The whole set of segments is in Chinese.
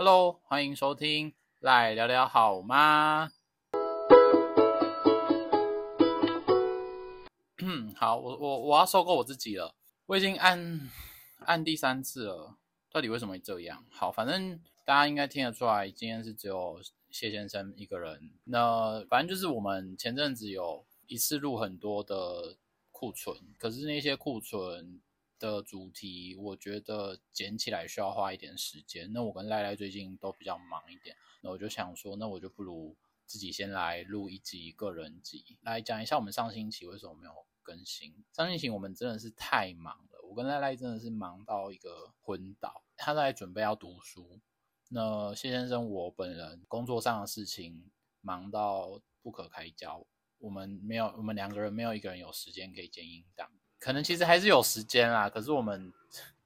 Hello，欢迎收听，来聊聊好吗？好，我我我要收购我自己了，我已经按按第三次了，到底为什么会这样？好，反正大家应该听得出来，今天是只有谢先生一个人。那反正就是我们前阵子有一次录很多的库存，可是那些库存的主题，我觉得剪起来需要花一点时间。那我跟赖赖最近都比较忙一点，那我就想说，那我就不如自己先来录一集个人集，来讲一下我们上星期为什么没有更新。上星期我们真的是太忙了，我跟赖赖真的是忙到一个昏倒。他在准备要读书，那谢先生我本人工作上的事情忙到不可开交，我们没有，我们两个人没有一个人有时间可以剪音档。可能其实还是有时间啦，可是我们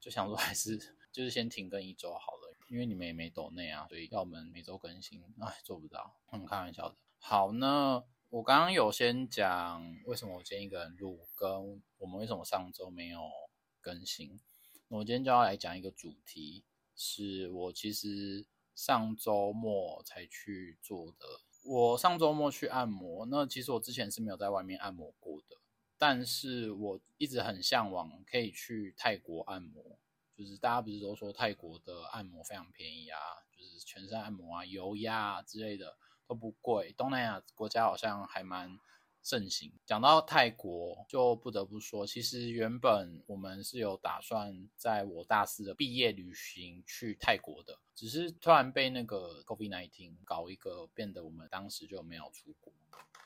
就想说，还是就是先停更一周好了，因为你们也没抖内啊，所以要我们每周更新，哎，做不到，很，开玩笑的。好，那我刚刚有先讲为什么我今天一个人录，跟我们为什么上周没有更新。那我今天就要来讲一个主题，是我其实上周末才去做的。我上周末去按摩，那其实我之前是没有在外面按摩过。但是我一直很向往可以去泰国按摩，就是大家不是都说泰国的按摩非常便宜啊，就是全身按摩啊、油压啊之类的都不贵，东南亚国家好像还蛮盛行。讲到泰国，就不得不说，其实原本我们是有打算在我大四的毕业旅行去泰国的，只是突然被那个 COVID-19 搞一个，变得我们当时就没有出国。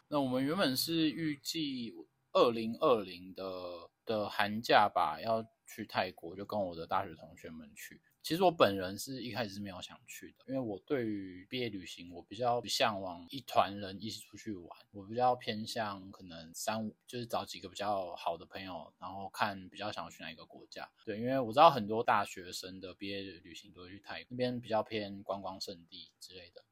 那我们原本是预计。二零二零的的寒假吧，要去泰国，就跟我的大学同学们去。其实我本人是一开始是没有想去的，因为我对于毕业旅行，我比较向往一团人一起出去玩。我比较偏向可能三五，就是找几个比较好的朋友，然后看比较想去哪一个国家。对，因为我知道很多大学生的毕业旅行都会去泰国那边，比较偏观光胜地之类的。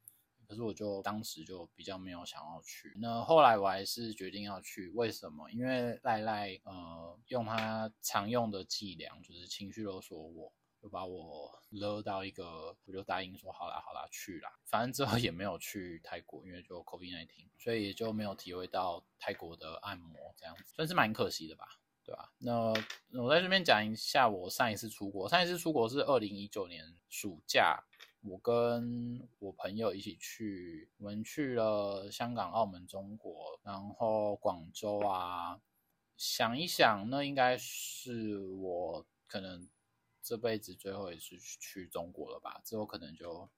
可是我就当时就比较没有想要去，那后来我还是决定要去。为什么？因为赖赖呃用他常用的伎俩，就是情绪勒索我，就把我勒到一个，我就答应说好啦好啦去啦。反正之后也没有去泰国，因为就 COVID-19，所以也就没有体会到泰国的按摩这样子，算是蛮可惜的吧，对吧？那我在这边讲一下我上一次出国，上一次出国是二零一九年暑假。我跟我朋友一起去，我们去了香港、澳门、中国，然后广州啊。想一想，那应该是我可能这辈子最后一次去去中国了吧？之后可能就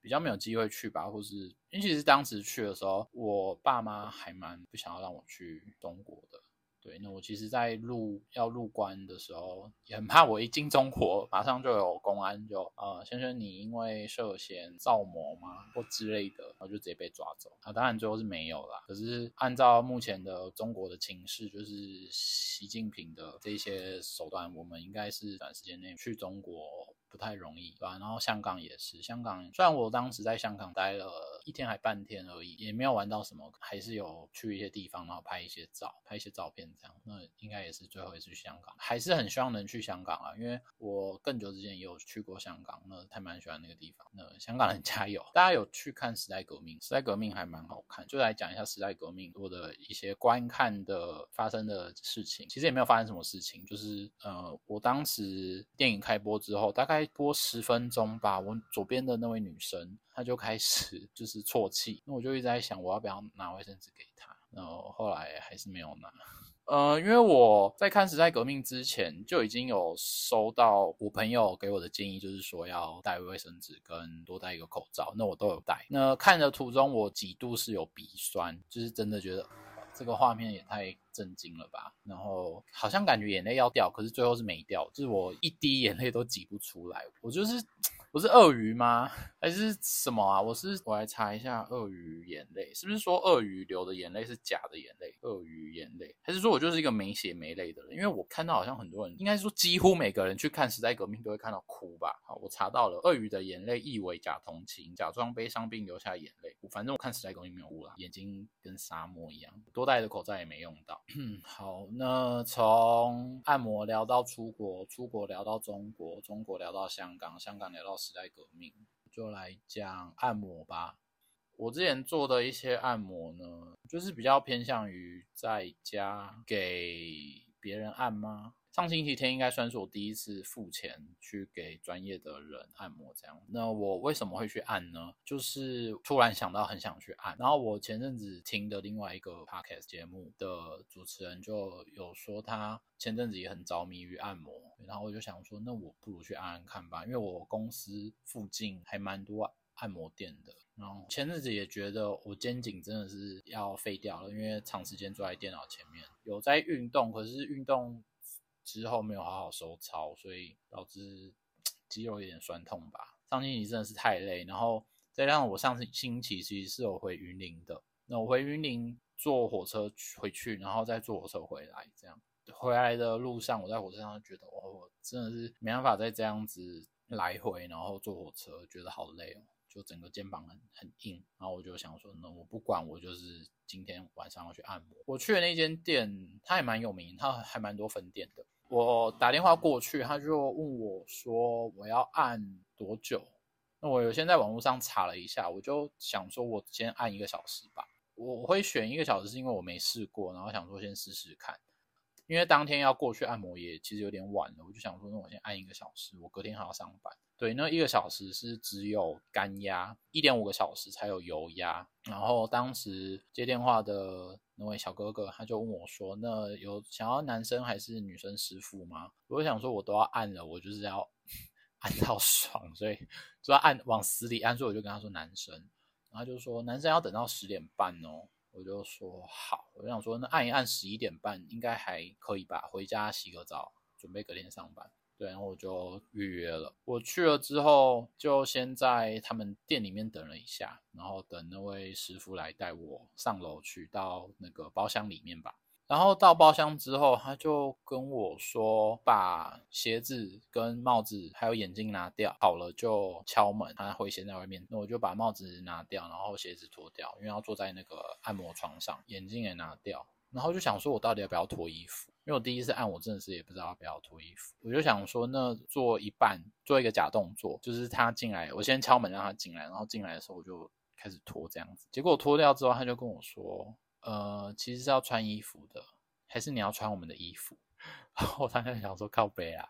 比较没有机会去吧，或是因为其实当时去的时候，我爸妈还蛮不想要让我去中国的。对，那我其实，在入要入关的时候，也很怕我一进中国，马上就有公安就呃，先生你因为涉嫌造模吗或之类的，然后就直接被抓走。啊，当然最后是没有啦。可是按照目前的中国的情势，就是习近平的这些手段，我们应该是短时间内去中国。不太容易，对吧？然后香港也是，香港虽然我当时在香港待了一天还半天而已，也没有玩到什么，还是有去一些地方，然后拍一些照，拍一些照片这样。那应该也是最后一次去香港，还是很希望能去香港啊，因为我更久之前也有去过香港，那还蛮喜欢那个地方。那香港人 加油！大家有去看时代革命？时代革命还蛮好看，就来讲一下时代革命我的一些观看的发生的事情。其实也没有发生什么事情，就是呃，我当时电影开播之后，大概。播十分钟吧，我左边的那位女生，她就开始 就是啜泣，那我就一直在想，我要不要拿卫生纸给她？然后后来还是没有拿。呃，因为我在看《时代革命》之前就已经有收到我朋友给我的建议，就是说要带卫生纸跟多带一个口罩，那我都有带。那看的途中，我几度是有鼻酸，就是真的觉得这个画面也太。震惊了吧？然后好像感觉眼泪要掉，可是最后是没掉，就是我一滴眼泪都挤不出来。我就是我是鳄鱼吗？还是什么啊？我是我来查一下鳄鱼眼泪，是不是说鳄鱼流的眼泪是假的眼泪？鳄鱼眼泪，还是说我就是一个没血没泪的人？因为我看到好像很多人，应该说几乎每个人去看时代革命都会看到哭吧？好，我查到了，鳄鱼的眼泪意为假同情，假装悲伤并流下眼泪。反正我看时代革命没有误啦，眼睛跟沙漠一样，多戴的口罩也没用到。嗯，好，那从按摩聊到出国，出国聊到中国，中国聊到香港，香港聊到时代革命。就来讲按摩吧。我之前做的一些按摩呢，就是比较偏向于在家给别人按吗？上星期天应该算是我第一次付钱去给专业的人按摩，这样。那我为什么会去按呢？就是突然想到很想去按。然后我前阵子听的另外一个 podcast 节目的主持人就有说，他前阵子也很着迷于按摩。然后我就想说，那我不如去按按看吧，因为我公司附近还蛮多按摩店的。然后前阵子也觉得我肩颈真的是要废掉了，因为长时间坐在电脑前面，有在运动，可是运动。之后没有好好收操，所以导致肌肉有点酸痛吧。上星期真的是太累，然后再加上我上星期其实是有回云林的，那我回云林坐火车回去，然后再坐火车回来，这样回来的路上我在火车上觉得，我真的是没办法再这样子来回，然后坐火车觉得好累哦。就整个肩膀很很硬，然后我就想说，那我不管，我就是今天晚上要去按摩。我去的那间店，它也蛮有名，它还蛮多分店的。我打电话过去，他就问我说我要按多久？那我有先在网络上查了一下，我就想说我先按一个小时吧。我会选一个小时，是因为我没试过，然后想说先试试看。因为当天要过去按摩也其实有点晚了，我就想说，那我先按一个小时，我隔天还要上班。对，那一个小时是只有干压，一点五个小时才有油压。然后当时接电话的那位小哥哥他就问我说：“那有想要男生还是女生师傅吗？”我就想说，我都要按了，我就是要 按到爽，所以就要按往死里按。所以我就跟他说男生，然后就说男生要等到十点半哦。我就说好，我想说那按一按十一点半应该还可以吧，回家洗个澡，准备隔天上班。对，然后我就预约了。我去了之后，就先在他们店里面等了一下，然后等那位师傅来带我上楼去到那个包厢里面吧。然后到包厢之后，他就跟我说，把鞋子跟帽子还有眼镜拿掉，好了就敲门，他会先在外面。那我就把帽子拿掉，然后鞋子脱掉，因为要坐在那个按摩床上，眼镜也拿掉。然后就想说，我到底要不要脱衣服？因为我第一次按，我真的是也不知道要不要脱衣服。我就想说，那做一半，做一个假动作，就是他进来，我先敲门让他进来，然后进来的时候我就开始脱这样子。结果脱掉之后，他就跟我说。呃，其实是要穿衣服的，还是你要穿我们的衣服？我当时想说靠背啊，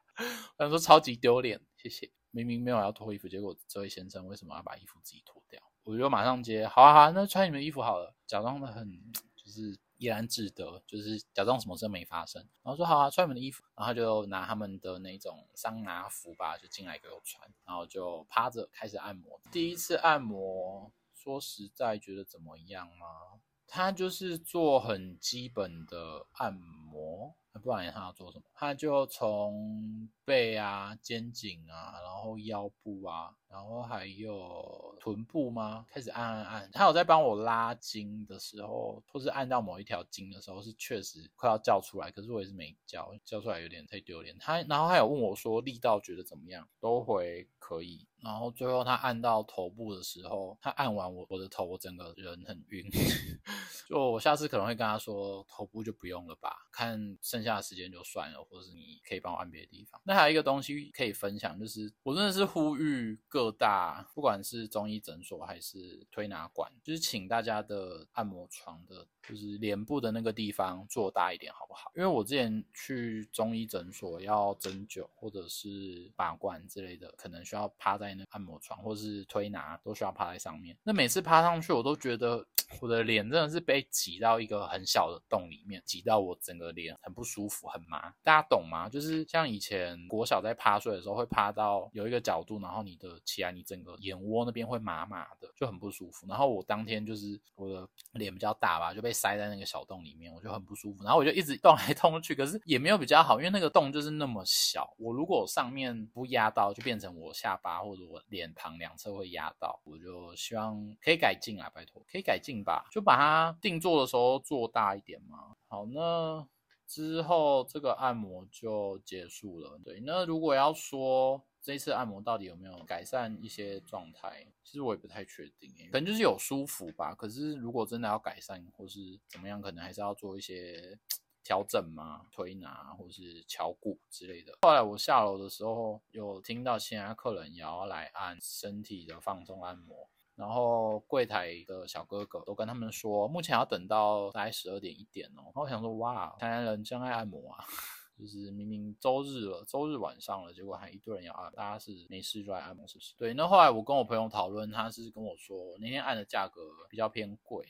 我想说超级丢脸，谢谢。明明没有要脱衣服，结果这位先生为什么要把衣服自己脱掉？我就马上接，好啊好啊，那穿你们衣服好了，假装的很就是怡然自得，就是假装什么事没发生。然后说好啊，穿你们的衣服，然后就拿他们的那种桑拿服吧，就进来给我穿，然后就趴着开始按摩。第一次按摩，说实在觉得怎么样吗？他就是做很基本的按摩，不然他要做什么？他就从背啊、肩颈啊，然后腰部啊。然后还有臀部吗？开始按按按，他有在帮我拉筋的时候，或是按到某一条筋的时候，是确实快要叫出来，可是我也是没叫，叫出来有点太丢脸。他然后他有问我说力道觉得怎么样，都回可以。然后最后他按到头部的时候，他按完我我的头，我整个人很晕，就我下次可能会跟他说头部就不用了吧，看剩下的时间就算了，或者是你可以帮我按别的地方。那还有一个东西可以分享，就是我真的是呼吁各。大不管是中医诊所还是推拿馆，就是请大家的按摩床的，就是脸部的那个地方做大一点，好不好？因为我之前去中医诊所要针灸或者是拔罐之类的，可能需要趴在那按摩床，或是推拿都需要趴在上面。那每次趴上去，我都觉得我的脸真的是被挤到一个很小的洞里面，挤到我整个脸很不舒服，很麻。大家懂吗？就是像以前国小在趴睡的时候，会趴到有一个角度，然后你的。起来，你整个眼窝那边会麻麻的，就很不舒服。然后我当天就是我的脸比较大吧，就被塞在那个小洞里面，我就很不舒服。然后我就一直动来动去，可是也没有比较好，因为那个洞就是那么小。我如果上面不压到，就变成我下巴或者我脸庞两侧会压到。我就希望可以改进啊，拜托，可以改进吧，就把它定做的时候做大一点嘛。好，那之后这个按摩就结束了。对，那如果要说。这次按摩到底有没有改善一些状态？其实我也不太确定，可能就是有舒服吧。可是如果真的要改善或是怎么样，可能还是要做一些调整吗？推拿或是敲骨之类的。后来我下楼的时候，有听到其他客人也要来按身体的放松按摩，然后柜台的小哥哥都跟他们说，目前要等到大概十二点一点哦。然后我想说，哇，台南人真爱按摩啊！就是明明周日了，周日晚上了，结果还一堆人要按，大家是没事就来按摩，是不是？对。那后来我跟我朋友讨论，他是跟我说，那天按的价格比较偏贵。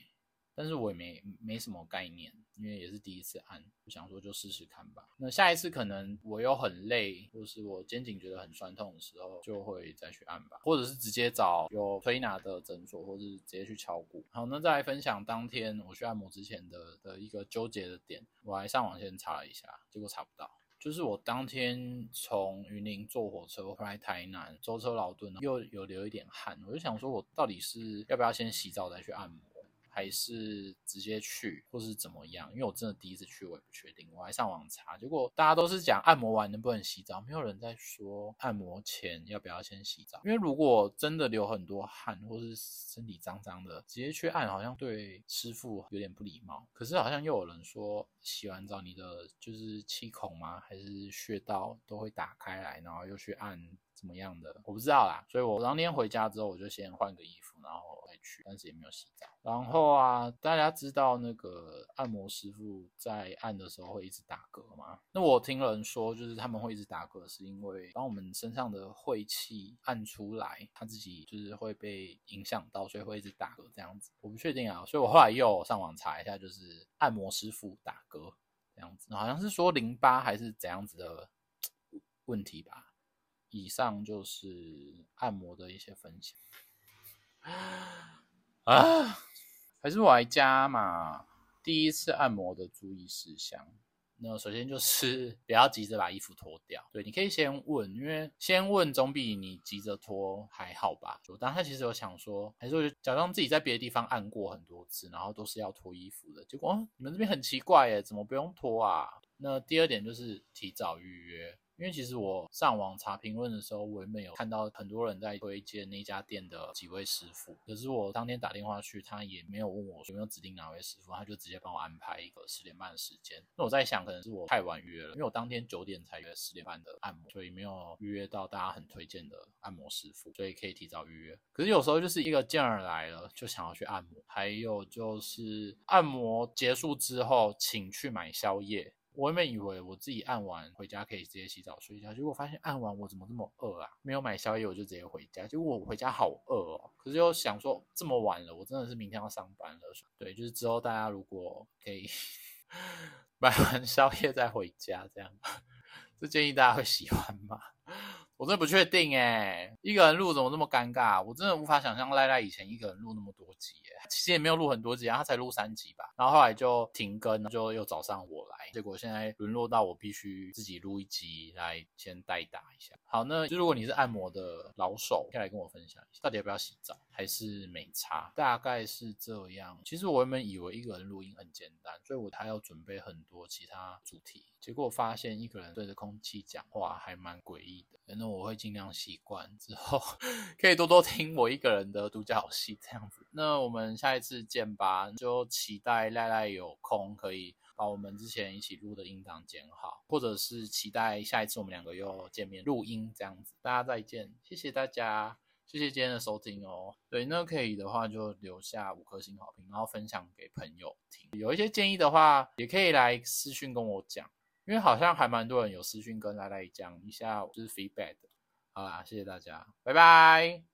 但是我也没没什么概念，因为也是第一次按，我想说就试试看吧。那下一次可能我又很累，或是我肩颈觉得很酸痛的时候，就会再去按吧，或者是直接找有推拿的诊所，或是直接去敲骨。好，那再来分享当天我去按摩之前的的一个纠结的点，我还上网先查了一下，结果查不到。就是我当天从云林坐火车回来台南，舟车劳顿，又有流一点汗，我就想说，我到底是要不要先洗澡再去按摩？还是直接去，或是怎么样？因为我真的第一次去，我也不确定。我还上网查，结果大家都是讲按摩完能不能洗澡，没有人在说按摩前要不要先洗澡。因为如果真的流很多汗，或是身体脏脏的，直接去按好像对师傅有点不礼貌。可是好像又有人说，洗完澡你的就是气孔吗？还是穴道都会打开来，然后又去按。怎么样的我不知道啦，所以我当天回家之后，我就先换个衣服，然后再去，但是也没有洗澡。然后啊，大家知道那个按摩师傅在按的时候会一直打嗝吗？那我听人说，就是他们会一直打嗝，是因为当我们身上的晦气按出来，他自己就是会被影响到，所以会一直打嗝这样子。我不确定啊，所以我后来又上网查一下，就是按摩师傅打嗝这样子，好像是说淋巴还是怎样子的问题吧。以上就是按摩的一些分享啊，还是我来加嘛？第一次按摩的注意事项，那首先就是不要急着把衣服脱掉。对，你可以先问，因为先问总比你急着脱还好吧？我当时其实有想说，还是假装自己在别的地方按过很多次，然后都是要脱衣服的。结果你们这边很奇怪耶，怎么不用脱啊？那第二点就是提早预约。因为其实我上网查评论的时候，我也没有看到很多人在推荐那家店的几位师傅。可是我当天打电话去，他也没有问我有没有指定哪位师傅，他就直接帮我安排一个十点半的时间。那我在想，可能是我太晚约了，因为我当天九点才约十点半的按摩，所以没有预约到大家很推荐的按摩师傅，所以可以提早预约。可是有时候就是一个劲儿来了，就想要去按摩。还有就是按摩结束之后，请去买宵夜。我原本以为我自己按完回家可以直接洗澡睡觉，结果发现按完我怎么这么饿啊？没有买宵夜我就直接回家，结果我回家好饿哦。可是又想说这么晚了，我真的是明天要上班了。对，就是之后大家如果可以 买完宵夜再回家，这样，这建议大家会喜欢吗？我真的不确定哎，一个人录怎么这么尴尬？我真的无法想象赖赖以前一个人录那么多集哎，其实也没有录很多集啊，他才录三集吧，然后后来就停更，就又找上我来，结果现在沦落到我必须自己录一集来先代打一下。好，那如果你是按摩的老手，可以来跟我分享一下，到底要不要洗澡，还是美差？大概是这样。其实我原本以为一个人录音很简单，所以我还要准备很多其他主题，结果发现一个人对着空气讲话还蛮诡异的。那我会尽量习惯，之后可以多多听我一个人的独角戏这样子。那我们下一次见吧，就期待赖赖有空可以把我们之前一起录的音档剪好，或者是期待下一次我们两个又见面录音这样子。大家再见，谢谢大家，谢谢今天的收听哦。对，那可以的话就留下五颗星好评，然后分享给朋友听。有一些建议的话，也可以来私讯跟我讲。因为好像还蛮多人有私讯跟大家讲一下，就是 feedback。好啦，谢谢大家，拜拜。